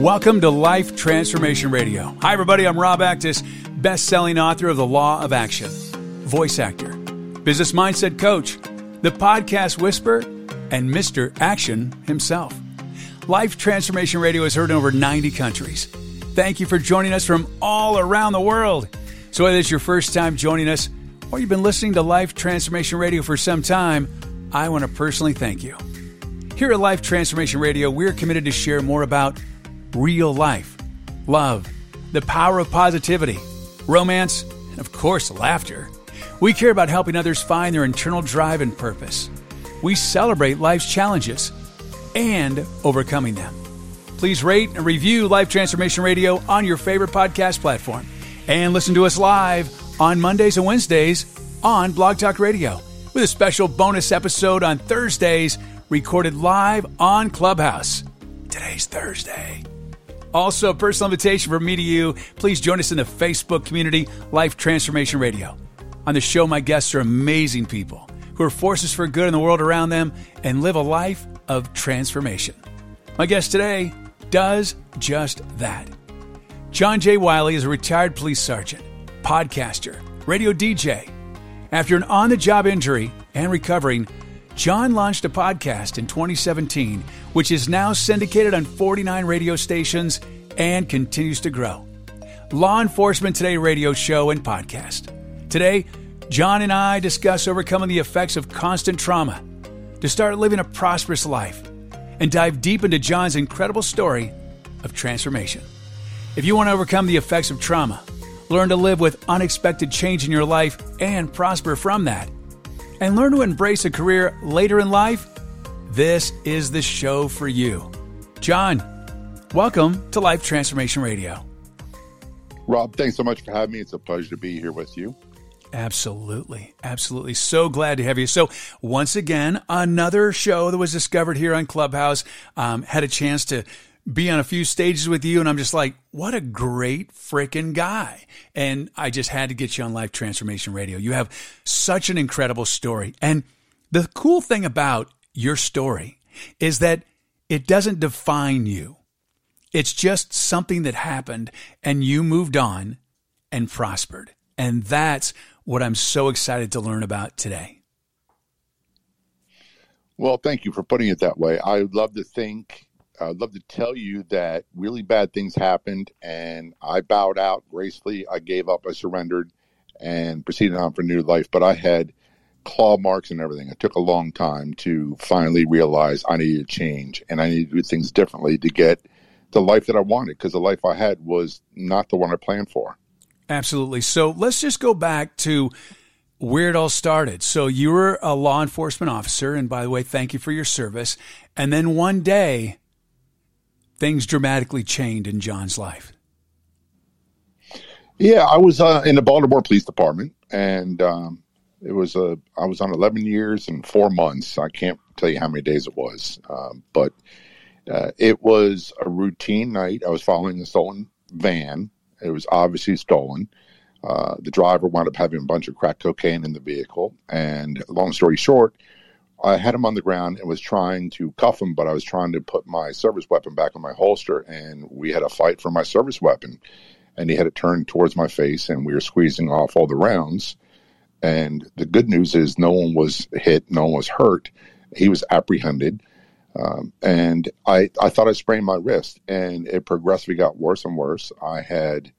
Welcome to Life Transformation Radio. Hi, everybody. I'm Rob Actis, best selling author of The Law of Action, voice actor, business mindset coach, the podcast whisper, and Mr. Action himself. Life Transformation Radio is heard in over 90 countries. Thank you for joining us from all around the world. So, whether it's your first time joining us or you've been listening to Life Transformation Radio for some time, I want to personally thank you. Here at Life Transformation Radio, we're committed to share more about real life, love, the power of positivity, romance, and of course, laughter. We care about helping others find their internal drive and purpose. We celebrate life's challenges and overcoming them. Please rate and review Life Transformation Radio on your favorite podcast platform and listen to us live on Mondays and Wednesdays on Blog Talk Radio with a special bonus episode on Thursdays recorded live on Clubhouse. Today's Thursday. Also, personal invitation from me to you. Please join us in the Facebook community, Life Transformation Radio. On the show, my guests are amazing people who are forces for good in the world around them and live a life of transformation. My guest today does just that. John J. Wiley is a retired police sergeant, podcaster, radio DJ. After an on the job injury and recovering, John launched a podcast in 2017, which is now syndicated on 49 radio stations and continues to grow. Law Enforcement Today radio show and podcast. Today, John and I discuss overcoming the effects of constant trauma to start living a prosperous life and dive deep into John's incredible story of transformation. If you want to overcome the effects of trauma, learn to live with unexpected change in your life and prosper from that, and learn to embrace a career later in life, this is the show for you. John, welcome to Life Transformation Radio. Rob, thanks so much for having me. It's a pleasure to be here with you. Absolutely. Absolutely. So glad to have you. So, once again, another show that was discovered here on Clubhouse. Um, had a chance to be on a few stages with you and I'm just like, what a great freaking guy. And I just had to get you on Life Transformation Radio. You have such an incredible story. And the cool thing about your story is that it doesn't define you. It's just something that happened and you moved on and prospered. And that's what I'm so excited to learn about today. Well, thank you for putting it that way. I love to think I'd love to tell you that really bad things happened and I bowed out gracefully. I gave up, I surrendered and proceeded on for new life. But I had claw marks and everything. It took a long time to finally realize I needed to change and I needed to do things differently to get the life that I wanted because the life I had was not the one I planned for. Absolutely. So let's just go back to where it all started. So you were a law enforcement officer, and by the way, thank you for your service. And then one day, things dramatically changed in John's life? Yeah, I was uh, in the Baltimore Police Department, and um, it was a. I was on eleven years and four months. I can't tell you how many days it was, um, but uh, it was a routine night. I was following a stolen van. It was obviously stolen. Uh, the driver wound up having a bunch of crack cocaine in the vehicle, and long story short, I had him on the ground and was trying to cuff him, but I was trying to put my service weapon back in my holster, and we had a fight for my service weapon. And he had it turned towards my face, and we were squeezing off all the rounds. And the good news is, no one was hit, no one was hurt. He was apprehended, um, and I I thought I sprained my wrist, and it progressively got worse and worse. I had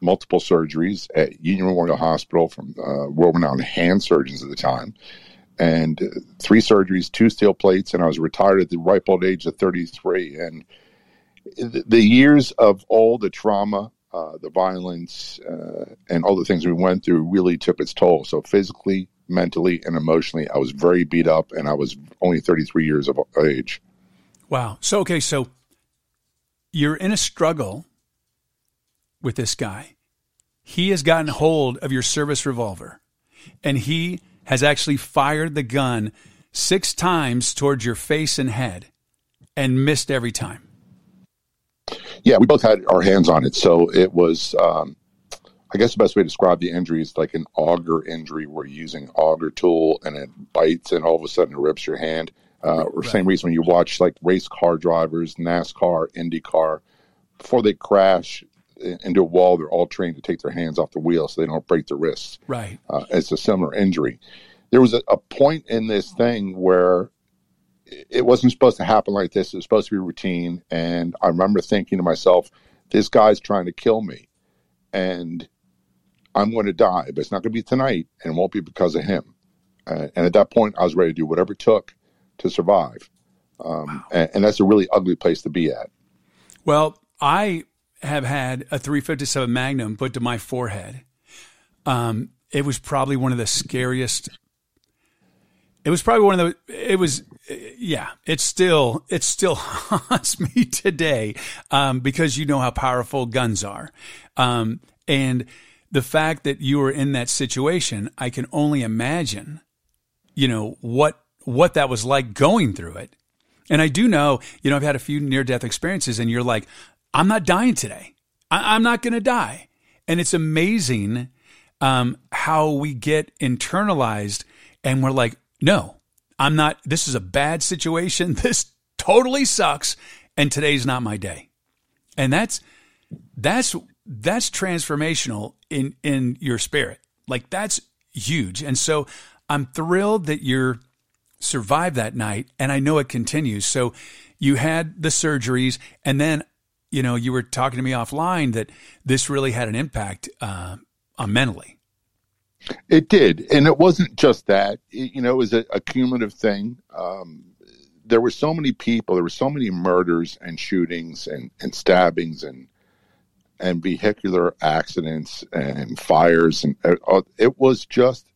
multiple surgeries at Union Memorial Hospital from uh, world-renowned hand surgeons at the time and three surgeries, two steel plates, and I was retired at the ripe old age of 33. And the years of all the trauma, uh, the violence, uh, and all the things we went through really took its toll. So physically, mentally and emotionally. I was very beat up, and I was only 33 years of age. Wow. So okay, so you're in a struggle with this guy. He has gotten hold of your service revolver, and he has actually fired the gun six times towards your face and head and missed every time. Yeah, we both had our hands on it. So it was, um, I guess the best way to describe the injury is like an auger injury where you're using auger tool and it bites and all of a sudden it rips your hand. Uh, or right. same reason when you watch like race car drivers, NASCAR, IndyCar, before they crash into a wall, they're all trained to take their hands off the wheel so they don't break their wrists. Right. Uh, it's a similar injury. There was a, a point in this thing where it wasn't supposed to happen like this. It was supposed to be routine. And I remember thinking to myself, this guy's trying to kill me. And I'm going to die, but it's not going to be tonight, and it won't be because of him. Uh, and at that point, I was ready to do whatever it took to survive. Um, wow. and, and, that's a really ugly place to be at. Well, I have had a 357 Magnum put to my forehead. Um, it was probably one of the scariest. It was probably one of the. It was, yeah. It's still it still haunts me today um, because you know how powerful guns are, um, and the fact that you were in that situation, I can only imagine, you know, what what that was like going through it. And I do know, you know, I've had a few near death experiences, and you're like, I'm not dying today. I, am not going to die. And it's amazing um, how we get internalized, and we're like, no, I'm not. This is a bad situation. This totally sucks, and today's not my day. And that's that's that's transformational in in your spirit. Like that's huge. And so I'm thrilled that you're survived that night and I know it continues. So you had the surgeries and then you know you were talking to me offline that this really had an impact uh, on mentally. It did, and it wasn't just that. It, you know, it was a, a cumulative thing. Um, there were so many people. There were so many murders and shootings and, and stabbings and and vehicular accidents and fires and uh, it was just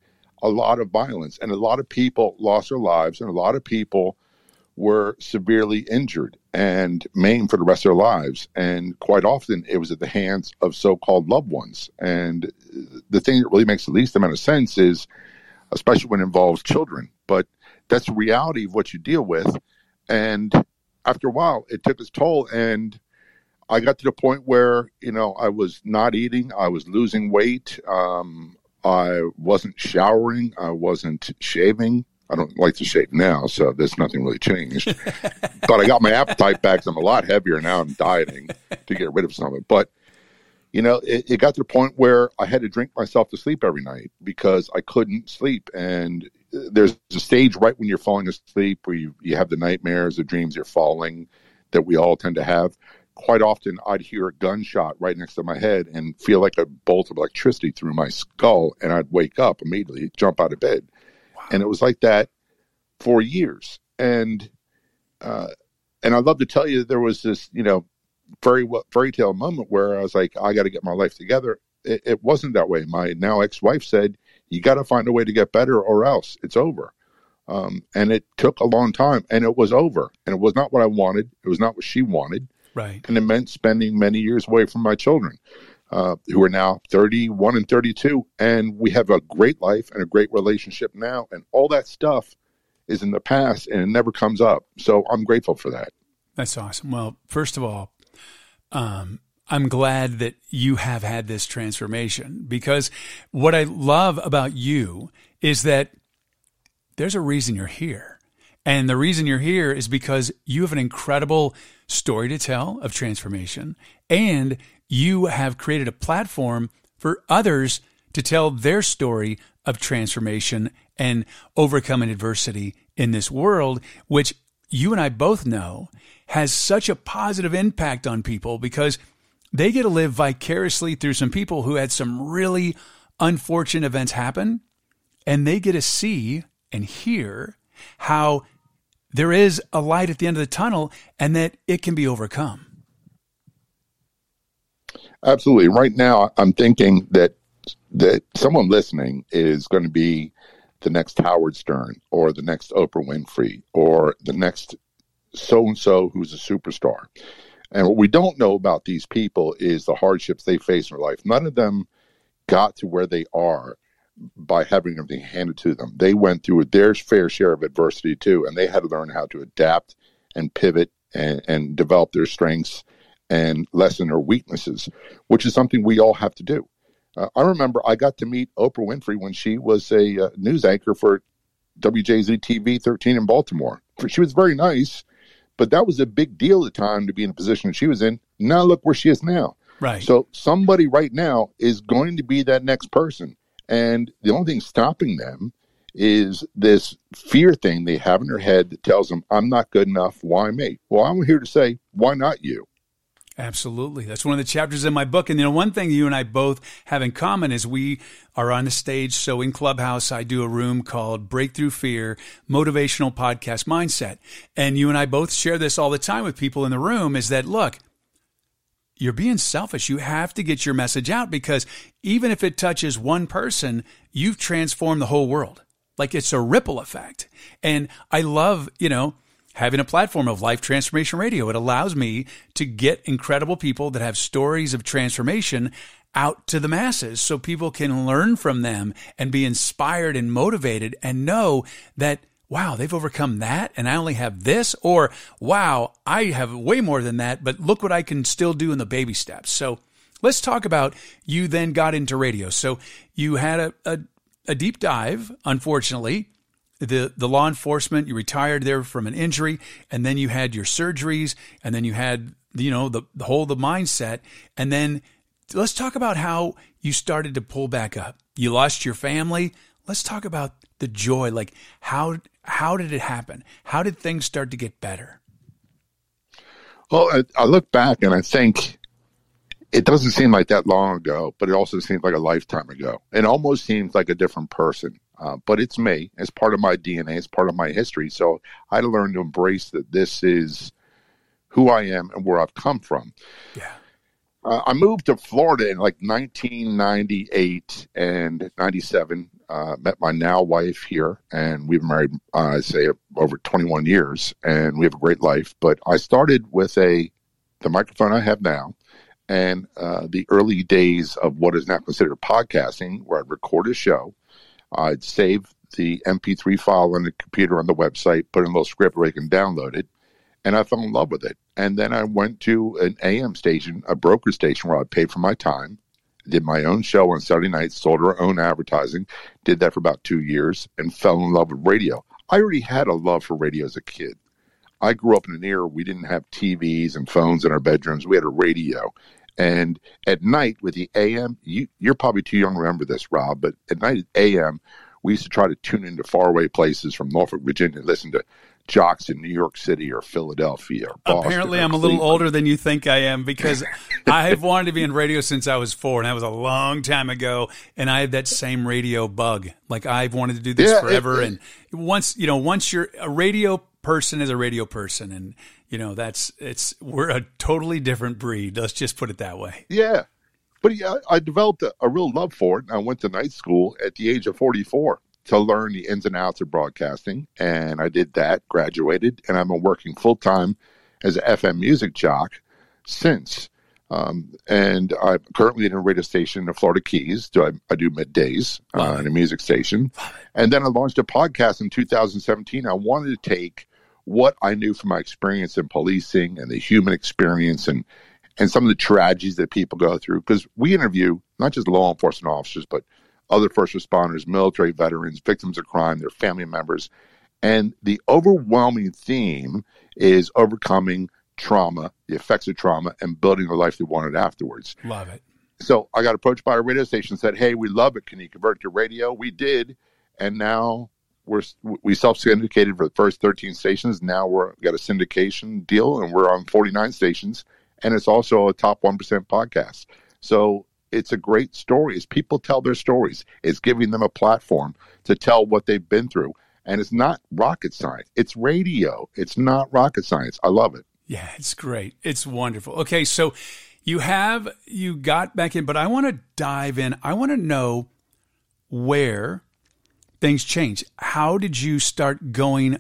a lot of violence and a lot of people lost their lives and a lot of people were severely injured and maimed for the rest of their lives. And quite often it was at the hands of so-called loved ones. And the thing that really makes the least amount of sense is especially when it involves children. But that's the reality of what you deal with. And after a while it took its toll. And I got to the point where you know I was not eating, I was losing weight, um, I wasn't showering, I wasn't shaving. I don't like to shave now, so there's nothing really changed. but I got my appetite back. I'm a lot heavier now. I'm dieting to get rid of some of it. But you know, it, it got to the point where I had to drink myself to sleep every night because I couldn't sleep. And uh, there's a stage right when you're falling asleep where you, you have the nightmares, the dreams you're falling that we all tend to have quite often I'd hear a gunshot right next to my head and feel like a bolt of electricity through my skull, and I'd wake up immediately, jump out of bed. And it was like that for years. And uh, and I'd love to tell you there was this, you know, fairy fairy tale moment where I was like, I got to get my life together. It, it wasn't that way. My now ex wife said, "You got to find a way to get better, or else it's over." Um, and it took a long time, and it was over. And it was not what I wanted. It was not what she wanted Right. And it meant spending many years away from my children, uh, who are now 31 and 32. And we have a great life and a great relationship now. And all that stuff is in the past and it never comes up. So I'm grateful for that. That's awesome. Well, first of all, um, I'm glad that you have had this transformation because what I love about you is that there's a reason you're here. And the reason you're here is because you have an incredible story to tell of transformation, and you have created a platform for others to tell their story of transformation and overcoming adversity in this world, which you and I both know has such a positive impact on people because they get to live vicariously through some people who had some really unfortunate events happen, and they get to see and hear how there is a light at the end of the tunnel and that it can be overcome. Absolutely. Right now, I'm thinking that that someone listening is going to be the next Howard Stern or the next Oprah Winfrey or the next so and so who's a superstar. And what we don't know about these people is the hardships they face in their life. None of them got to where they are by having everything handed to them. They went through their fair share of adversity too, and they had to learn how to adapt and pivot and, and develop their strengths and lessen their weaknesses, which is something we all have to do. Uh, I remember I got to meet Oprah Winfrey when she was a uh, news anchor for WJZ TV 13 in Baltimore. She was very nice, but that was a big deal at the time to be in the position she was in. Now look where she is now. Right. So somebody right now is going to be that next person. And the only thing stopping them is this fear thing they have in their head that tells them, I'm not good enough. Why me? Well, I'm here to say, why not you? Absolutely. That's one of the chapters in my book. And you know, one thing you and I both have in common is we are on the stage. So in Clubhouse, I do a room called Breakthrough Fear Motivational Podcast Mindset. And you and I both share this all the time with people in the room is that, look, you're being selfish. You have to get your message out because even if it touches one person, you've transformed the whole world. Like it's a ripple effect. And I love, you know, having a platform of life transformation radio. It allows me to get incredible people that have stories of transformation out to the masses so people can learn from them and be inspired and motivated and know that wow, they've overcome that and I only have this, or wow, I have way more than that, but look what I can still do in the baby steps. So let's talk about you then got into radio. So you had a, a, a deep dive, unfortunately, the the law enforcement you retired there from an injury and then you had your surgeries and then you had you know the, the whole the mindset. And then let's talk about how you started to pull back up. You lost your family. Let's talk about the joy like how how did it happen how did things start to get better well i, I look back and i think it doesn't seem like that long ago, but it also seems like a lifetime ago. It almost seems like a different person. Uh, but it's me. It's part of my DNA. It's part of my history. So I learned to embrace that this is who I am and where I've come from. Yeah. Uh, I moved to Florida in like 1998 and 97. Uh, met my now wife here, and we've married, uh, I say, over 21 years, and we have a great life. But I started with a the microphone I have now, and uh, the early days of what is now considered podcasting, where I'd record a show I'd save the MP3 file on the computer on the website, put in a little script where you can download it, and I fell in love with it. And then I went to an AM station, a broker station, where I paid for my time, did my own show on Saturday nights, sold our own advertising, did that for about two years, and fell in love with radio. I already had a love for radio as a kid. I grew up in an era we didn't have TVs and phones in our bedrooms. We had a radio. And at night with the AM, you, you're probably too young to remember this, Rob, but at night at AM, we used to try to tune into faraway places from Norfolk, Virginia, listen to jocks in New York City or Philadelphia or Boston. Apparently, I'm a little older than you think I am because I have wanted to be in radio since I was four, and that was a long time ago. And I had that same radio bug. Like I've wanted to do this Yeah, forever. it- and once you know, once you're a radio person is a radio person, and you know that's it's we're a totally different breed. Let's just put it that way. Yeah. But yeah, I developed a, a real love for it. And I went to night school at the age of 44 to learn the ins and outs of broadcasting. And I did that, graduated, and I've been working full time as an FM music jock since. Um, and I'm currently in a radio station in the Florida Keys. So I, I do middays Love uh, in a music station. And then I launched a podcast in 2017. I wanted to take what I knew from my experience in policing and the human experience and and some of the tragedies that people go through because we interview not just law enforcement officers but other first responders, military veterans, victims of crime, their family members, and the overwhelming theme is overcoming trauma, the effects of trauma, and building the life they wanted afterwards. Love it. So I got approached by a radio station and said, "Hey, we love it. Can you convert to radio?" We did, and now we're we self-syndicated for the first 13 stations. Now we're got a syndication deal, and we're on 49 stations, and it's also a top one percent podcast. So it's a great story. As people tell their stories, it's giving them a platform to tell what they've been through, and it's not rocket science. It's radio. It's not rocket science. I love it. Yeah, it's great. It's wonderful. Okay, so you have you got back in, but I want to dive in. I want to know where things change. How did you start going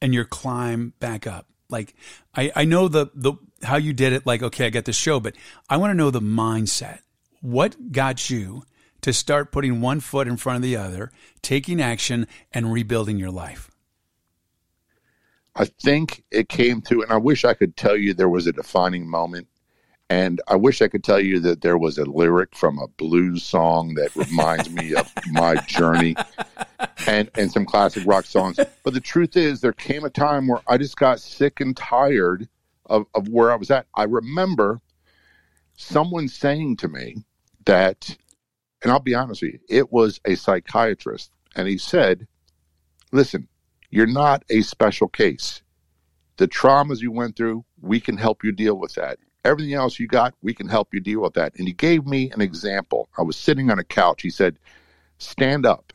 and your climb back up? Like I, I know the the how you did it, like, okay, I got this show, but I want to know the mindset. What got you to start putting one foot in front of the other, taking action and rebuilding your life? I think it came to, and I wish I could tell you there was a defining moment. And I wish I could tell you that there was a lyric from a blues song that reminds me of my journey and, and some classic rock songs. But the truth is, there came a time where I just got sick and tired of, of where I was at. I remember someone saying to me that, and I'll be honest with you, it was a psychiatrist. And he said, Listen, you're not a special case. The traumas you went through, we can help you deal with that. Everything else you got, we can help you deal with that. And he gave me an example. I was sitting on a couch. He said, Stand up.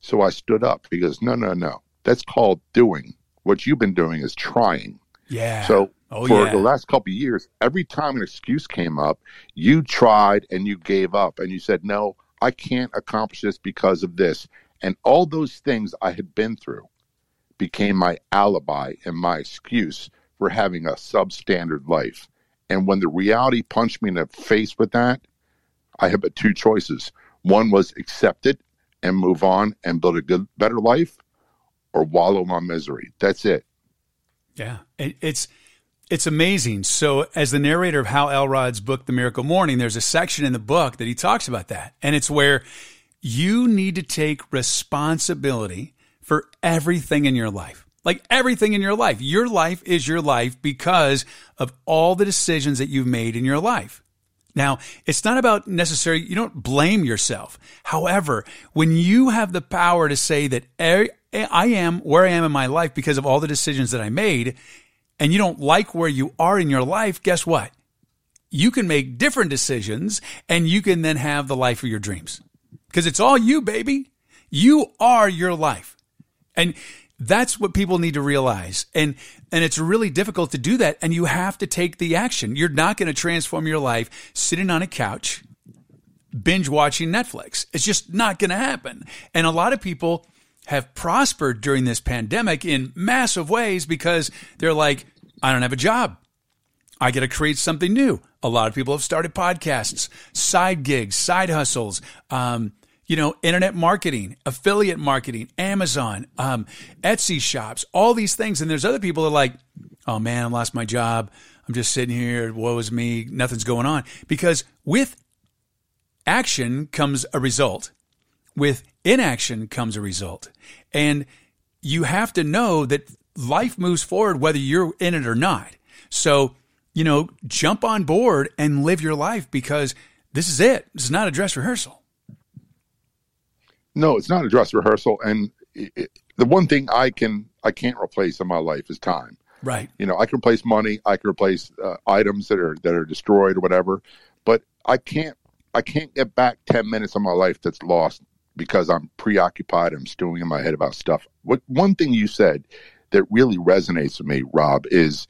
So I stood up. He goes, No, no, no. That's called doing. What you've been doing is trying. Yeah. So oh, for yeah. the last couple of years, every time an excuse came up, you tried and you gave up and you said, No, I can't accomplish this because of this. And all those things I had been through became my alibi and my excuse for having a substandard life. And when the reality punched me in the face with that, I had but two choices. One was accept it and move on and build a good, better life, or wallow in my misery. That's it. Yeah, it, it's it's amazing. So, as the narrator of Hal Elrod's book, The Miracle Morning, there's a section in the book that he talks about that, and it's where you need to take responsibility for everything in your life. Like everything in your life. Your life is your life because of all the decisions that you've made in your life. Now, it's not about necessarily, you don't blame yourself. However, when you have the power to say that I am where I am in my life because of all the decisions that I made, and you don't like where you are in your life, guess what? You can make different decisions and you can then have the life of your dreams because it's all you, baby. You are your life. And that's what people need to realize. And, and it's really difficult to do that. And you have to take the action. You're not going to transform your life sitting on a couch, binge watching Netflix. It's just not going to happen. And a lot of people have prospered during this pandemic in massive ways because they're like, I don't have a job. I got to create something new. A lot of people have started podcasts, side gigs, side hustles, um, you know, internet marketing, affiliate marketing, Amazon, um, Etsy shops, all these things. And there's other people that are like, oh man, I lost my job. I'm just sitting here. Woe is me. Nothing's going on. Because with action comes a result. With inaction comes a result. And you have to know that life moves forward whether you're in it or not. So, you know, jump on board and live your life because this is it. This is not a dress rehearsal. No, it's not a dress rehearsal. And it, it, the one thing I can I can't replace in my life is time. Right. You know, I can replace money. I can replace uh, items that are that are destroyed or whatever. But I can't I can't get back ten minutes of my life that's lost because I'm preoccupied. I'm stewing in my head about stuff. What one thing you said that really resonates with me, Rob, is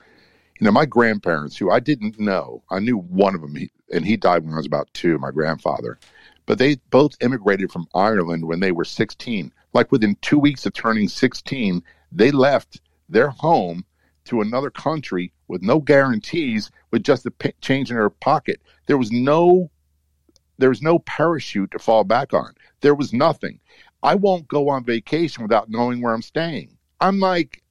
you know my grandparents who I didn't know. I knew one of them, he, and he died when I was about two. My grandfather, but they both immigrated from Ireland when they were 16. Like within two weeks of turning 16, they left their home to another country with no guarantees, with just a p- change in their pocket. There was no, there was no parachute to fall back on. There was nothing. I won't go on vacation without knowing where I'm staying. I'm like,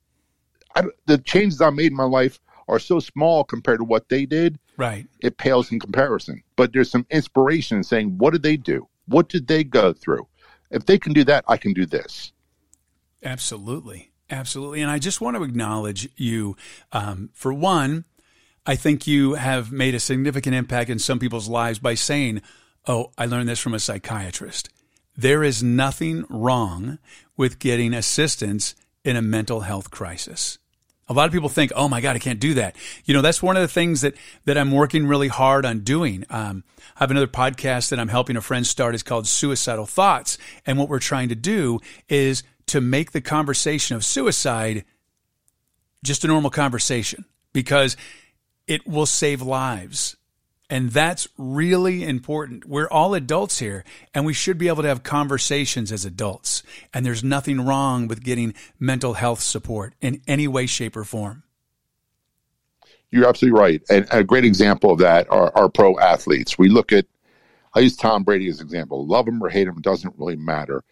I, the changes I made in my life are so small compared to what they did. Right. It pales in comparison. But there's some inspiration in saying, what did they do? What did they go through? If they can do that, I can do this. Absolutely. Absolutely. And I just want to acknowledge you. Um, for one, I think you have made a significant impact in some people's lives by saying, Oh, I learned this from a psychiatrist. There is nothing wrong with getting assistance in a mental health crisis. A lot of people think, "Oh my God, I can't do that." You know, that's one of the things that that I'm working really hard on doing. Um, I have another podcast that I'm helping a friend start. It's called Suicidal Thoughts, and what we're trying to do is to make the conversation of suicide just a normal conversation because it will save lives. And that's really important. We're all adults here and we should be able to have conversations as adults. And there's nothing wrong with getting mental health support in any way, shape, or form. You're absolutely right. And a great example of that are, are pro athletes. We look at, I use Tom Brady as an example. Love him or hate him doesn't really matter.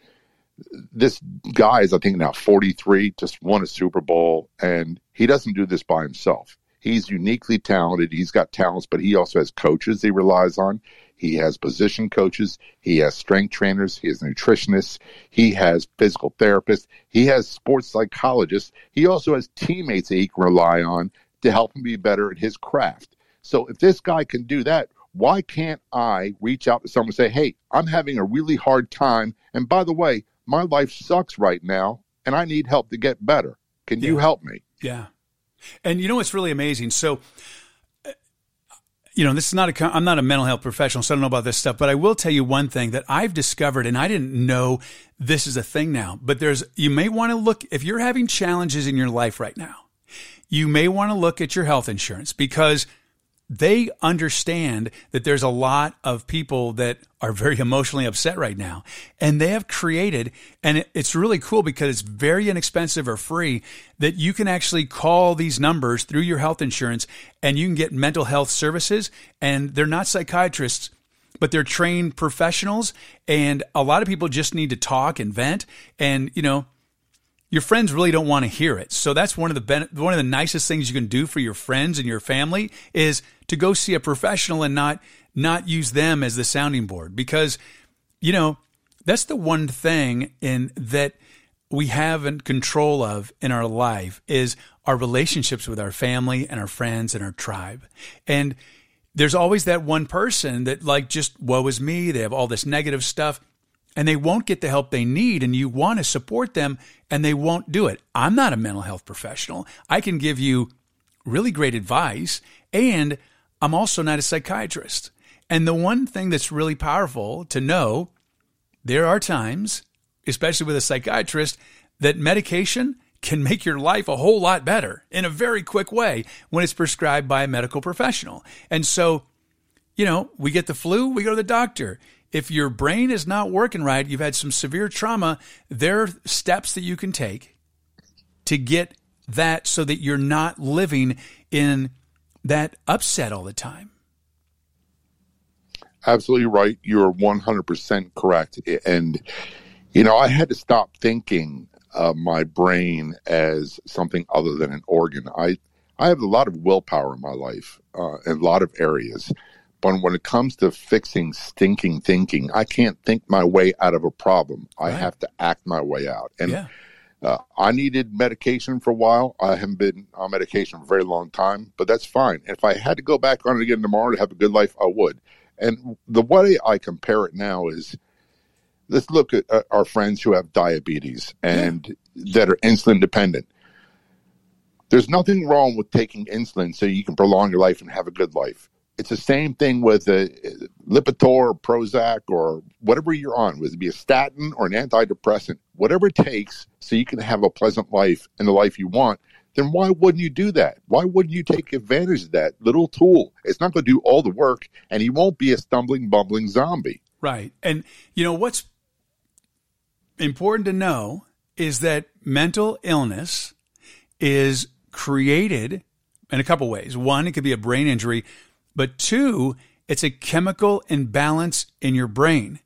This guy is, I think, now 43, just won a Super Bowl, and he doesn't do this by himself. He's uniquely talented. He's got talents, but he also has coaches he relies on. He has position coaches. He has strength trainers. He has nutritionists. He has physical therapists. He has sports psychologists. He also has teammates that he can rely on to help him be better at his craft. So if this guy can do that, why can't I reach out to someone and say, hey, I'm having a really hard time. And by the way, my life sucks right now and I need help to get better. Can yeah. you help me? Yeah. And you know what's really amazing? So, you know, this is not a, I'm not a mental health professional, so I don't know about this stuff, but I will tell you one thing that I've discovered, and I didn't know this is a thing now, but there's, you may want to look, if you're having challenges in your life right now, you may want to look at your health insurance because they understand that there's a lot of people that are very emotionally upset right now. And they have created, and it's really cool because it's very inexpensive or free, that you can actually call these numbers through your health insurance and you can get mental health services. And they're not psychiatrists, but they're trained professionals. And a lot of people just need to talk and vent. And, you know, your friends really don't want to hear it. So that's one of the ben- one of the nicest things you can do for your friends and your family is to go see a professional and not not use them as the sounding board. Because you know that's the one thing in that we have in control of in our life is our relationships with our family and our friends and our tribe. And there's always that one person that like just woe is me they have all this negative stuff and they won't get the help they need and you want to support them and they won't do it. I'm not a mental health professional. I can give you really great advice and I'm also not a psychiatrist. And the one thing that's really powerful to know, there are times, especially with a psychiatrist, that medication can make your life a whole lot better in a very quick way when it's prescribed by a medical professional. And so, you know, we get the flu, we go to the doctor if your brain is not working right, you've had some severe trauma, there are steps that you can take to get that so that you're not living in that upset all the time. Absolutely right. You're 100% correct. And, you know, I had to stop thinking of my brain as something other than an organ. I, I have a lot of willpower in my life uh, in a lot of areas. But when it comes to fixing stinking thinking, I can't think my way out of a problem. I have to act my way out. And yeah. uh, I needed medication for a while. I haven't been on medication for a very long time, but that's fine. If I had to go back on it again tomorrow to have a good life, I would. And the way I compare it now is let's look at uh, our friends who have diabetes and yeah. that are insulin dependent. There's nothing wrong with taking insulin so you can prolong your life and have a good life it's the same thing with a Lipitor or Prozac or whatever you're on, whether it be a statin or an antidepressant, whatever it takes so you can have a pleasant life and the life you want, then why wouldn't you do that? Why wouldn't you take advantage of that little tool? It's not going to do all the work and you won't be a stumbling, bumbling zombie. Right. And, you know, what's important to know is that mental illness is created in a couple ways. One, it could be a brain injury but two, it's a chemical imbalance in your brain.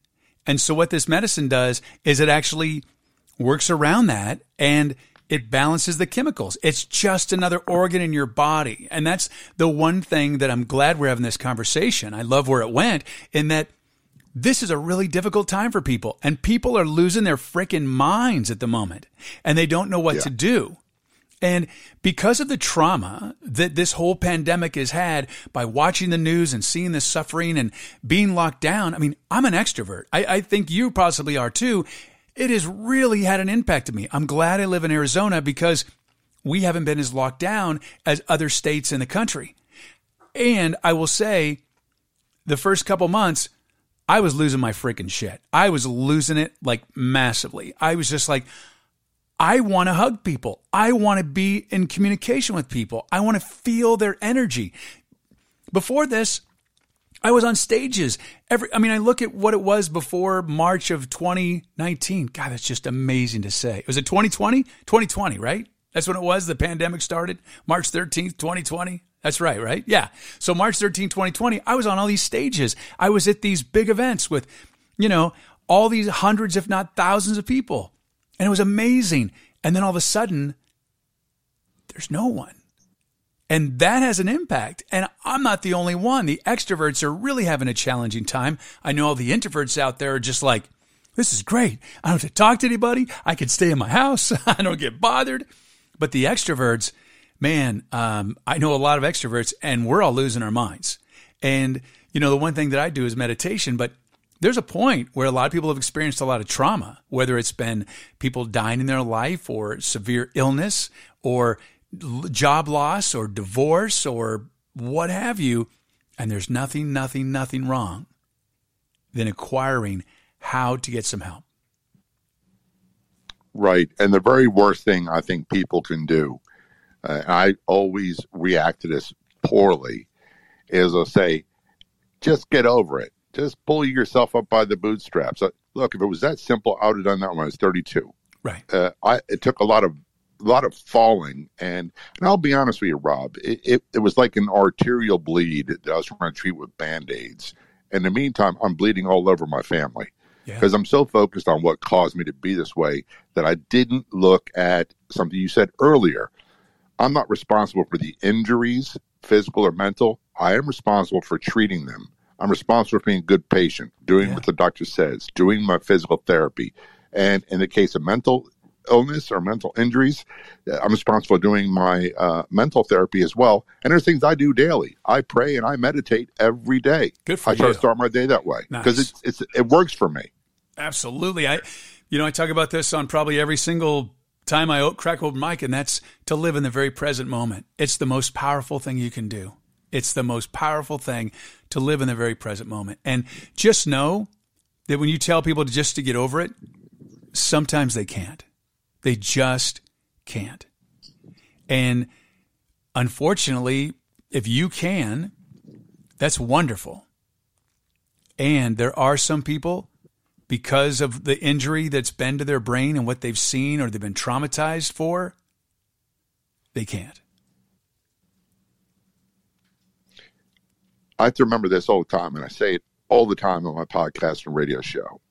And so what this medicine does is it actually works around that and it balances the chemicals. It's just another organ in your body. And that's the one thing that I'm glad we're having this conversation. I love where it went in that this is a really difficult time for people and people are losing their freaking minds at the moment and they don't know what yeah. to do. And because of the trauma that this whole pandemic has had by watching the news and seeing the suffering and being locked down, I mean, I'm an extrovert. I, I think you possibly are too. It has really had an impact on me. I'm glad I live in Arizona because we haven't been as locked down as other states in the country. And I will say, the first couple months, I was losing my freaking shit. I was losing it like massively. I was just like, I want to hug people. I want to be in communication with people. I want to feel their energy. Before this, I was on stages every, I mean, I look at what it was before March of 2019. God, that's just amazing to say. Was it 2020? 2020, right? That's when it was. The pandemic started March 13th, 2020. That's right, right? Yeah. So March 13th, 2020, I was on all these stages. I was at these big events with, you know, all these hundreds, if not thousands of people. And it was amazing. And then all of a sudden, there's no one. And that has an impact. And I'm not the only one. The extroverts are really having a challenging time. I know all the introverts out there are just like, this is great. I don't have to talk to anybody. I can stay in my house. I don't get bothered. But the extroverts, man, um, I know a lot of extroverts and we're all losing our minds. And, you know, the one thing that I do is meditation, but there's a point where a lot of people have experienced a lot of trauma, whether it's been people dying in their life or severe illness or job loss or divorce or what have you, and there's nothing, nothing, nothing wrong than acquiring how to get some help. Right. And the very worst thing I think people can do, uh, I always react to this poorly, is I'll say, just get over it. Just pull yourself up by the bootstraps. Uh, look, if it was that simple, I would have done that when I was 32. Right. Uh, I, it took a lot of a lot of falling. And, and I'll be honest with you, Rob, it, it, it was like an arterial bleed that I was trying to treat with band aids. In the meantime, I'm bleeding all over my family because yeah. I'm so focused on what caused me to be this way that I didn't look at something you said earlier. I'm not responsible for the injuries, physical or mental. I am responsible for treating them. I'm responsible for being a good patient, doing yeah. what the doctor says, doing my physical therapy. And in the case of mental illness or mental injuries, I'm responsible for doing my uh, mental therapy as well. And there's things I do daily. I pray and I meditate every day. Good for I you. try to start my day that way because nice. it's, it's it works for me. Absolutely. I, you know, I talk about this on probably every single time I crack open mic, and that's to live in the very present moment. It's the most powerful thing you can do. It's the most powerful thing to live in the very present moment. And just know that when you tell people just to get over it, sometimes they can't. They just can't. And unfortunately, if you can, that's wonderful. And there are some people, because of the injury that's been to their brain and what they've seen or they've been traumatized for, they can't. I have to remember this all the time, and I say it all the time on my podcast and radio show.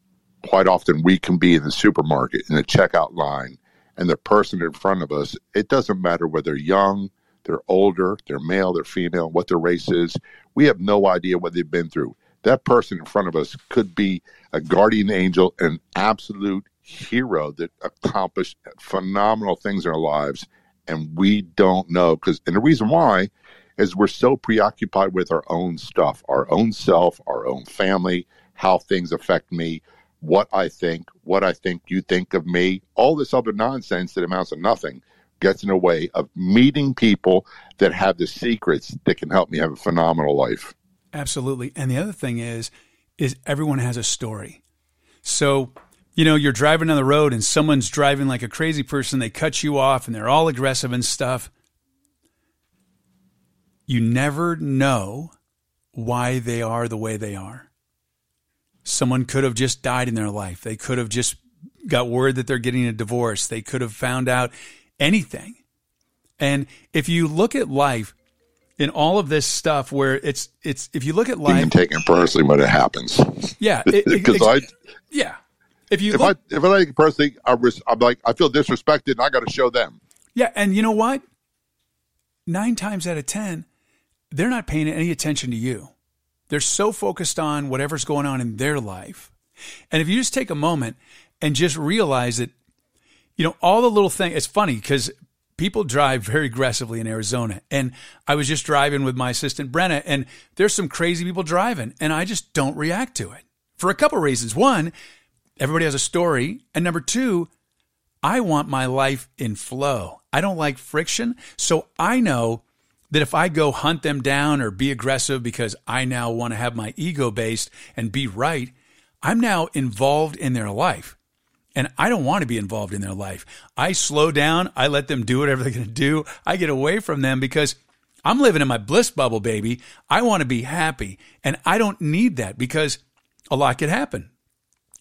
Quite often, we can be in the supermarket in the checkout line and the person in front of us, it doesn't matter whether they're young, they're older, they're male, they're female, what their race is. We have no idea what they've been through. That person in front of us could be a guardian angel, an absolute hero that accomplished phenomenal things in our lives, and we don't know. Because, and the reason why is we're so preoccupied with our own stuff, our own self, our own family, how things affect me what I think, what I think you think of me, all this other nonsense that amounts to nothing gets in the way of meeting people that have the secrets that can help me have a phenomenal life. Absolutely. And the other thing is is everyone has a story. So, you know, you're driving down the road and someone's driving like a crazy person, they cut you off and they're all aggressive and stuff. You never know why they are the way they are. Someone could have just died in their life. They could have just got word that they're getting a divorce. They could have found out anything. And if you look at life in all of this stuff where it's it's if you look at life you can take it personally when it happens. Yeah. Because I Yeah. If you if look, I if I take it personally, I am like I feel disrespected and I gotta show them. Yeah, and you know what? Nine times out of ten, they're not paying any attention to you. They're so focused on whatever's going on in their life. And if you just take a moment and just realize that, you know, all the little things, it's funny because people drive very aggressively in Arizona. And I was just driving with my assistant, Brenna, and there's some crazy people driving, and I just don't react to it for a couple reasons. One, everybody has a story. And number two, I want my life in flow. I don't like friction. So I know that if I go hunt them down or be aggressive because I now want to have my ego based and be right, I'm now involved in their life. And I don't want to be involved in their life. I slow down. I let them do whatever they're going to do. I get away from them because I'm living in my bliss bubble, baby. I want to be happy. And I don't need that because a lot could happen.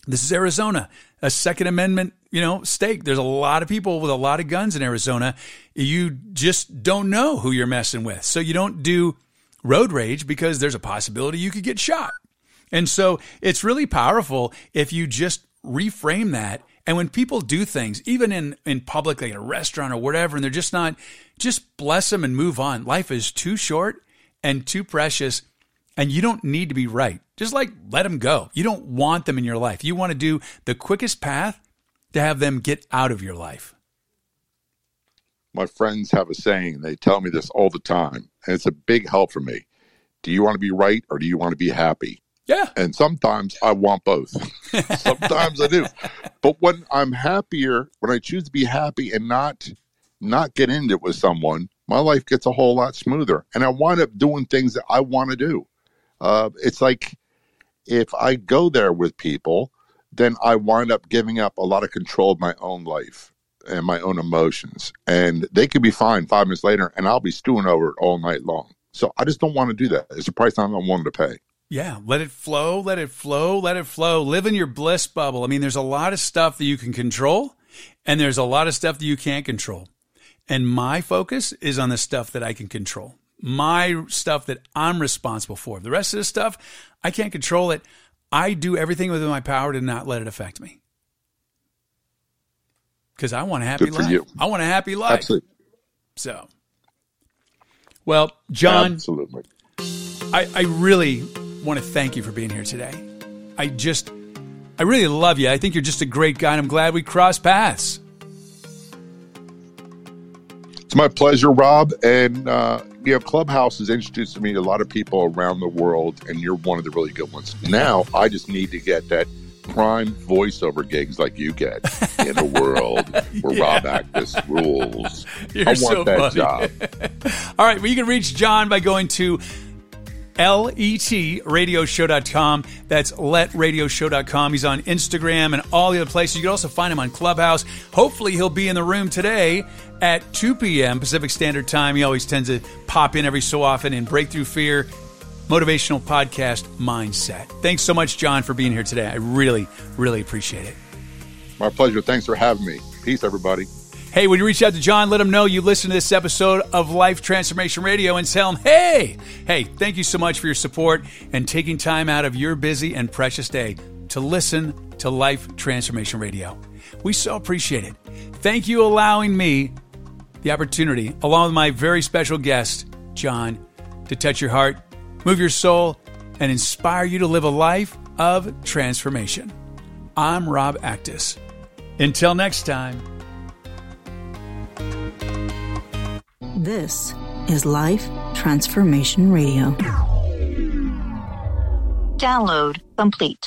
This is Arizona, a Second Amendment, you know, state. There's a lot of people with a lot of guns in Arizona. You just don't know who you're messing with. So you don't do road rage because there's a possibility you could get shot. And so it's really powerful if you just reframe that. And when people do things, even in, in public, like in a restaurant or whatever, and they're just not, just bless them and move on. Life is too short and too precious, and you don't need to be right. Just like let them go. You don't want them in your life. You want to do the quickest path to have them get out of your life. My friends have a saying, they tell me this all the time, and it's a big help for me. Do you want to be right or do you want to be happy? Yeah. And sometimes I want both. sometimes I do. But when I'm happier, when I choose to be happy and not not get into it with someone, my life gets a whole lot smoother. And I wind up doing things that I want to do. Uh, it's like if I go there with people, then I wind up giving up a lot of control of my own life and my own emotions. And they could be fine five minutes later, and I'll be stewing over it all night long. So I just don't want to do that. It's a price I'm not willing to pay. Yeah, let it flow, let it flow, let it flow. Live in your bliss bubble. I mean, there's a lot of stuff that you can control, and there's a lot of stuff that you can't control. And my focus is on the stuff that I can control, my stuff that I'm responsible for. The rest of the stuff, I can't control it. I do everything within my power to not let it affect me. Because I want a happy life. You. I want a happy life. Absolutely. So, well, John. Absolutely. I, I really want to thank you for being here today. I just, I really love you. I think you're just a great guy, and I'm glad we crossed paths. It's my pleasure, Rob. And, uh, you know, Clubhouse has introduced me to a lot of people around the world, and you're one of the really good ones. Now, I just need to get that prime voiceover gigs like you get in a world where yeah. Rob Actis rules. You're I want so that funny. job. All right, well, you can reach John by going to letradioshow.com. That's letradioshow.com. He's on Instagram and all the other places. You can also find him on Clubhouse. Hopefully, he'll be in the room today at 2 p.m. Pacific Standard Time. He always tends to pop in every so often in Breakthrough Fear motivational podcast mindset. Thanks so much, John, for being here today. I really, really appreciate it. My pleasure. Thanks for having me. Peace, everybody. Hey, when you reach out to John, let him know you listen to this episode of Life Transformation Radio and tell him, hey, hey, thank you so much for your support and taking time out of your busy and precious day to listen to Life Transformation Radio. We so appreciate it. Thank you allowing me the opportunity, along with my very special guest, John, to touch your heart, move your soul, and inspire you to live a life of transformation. I'm Rob Actis. Until next time. This is Life Transformation Radio. Download complete.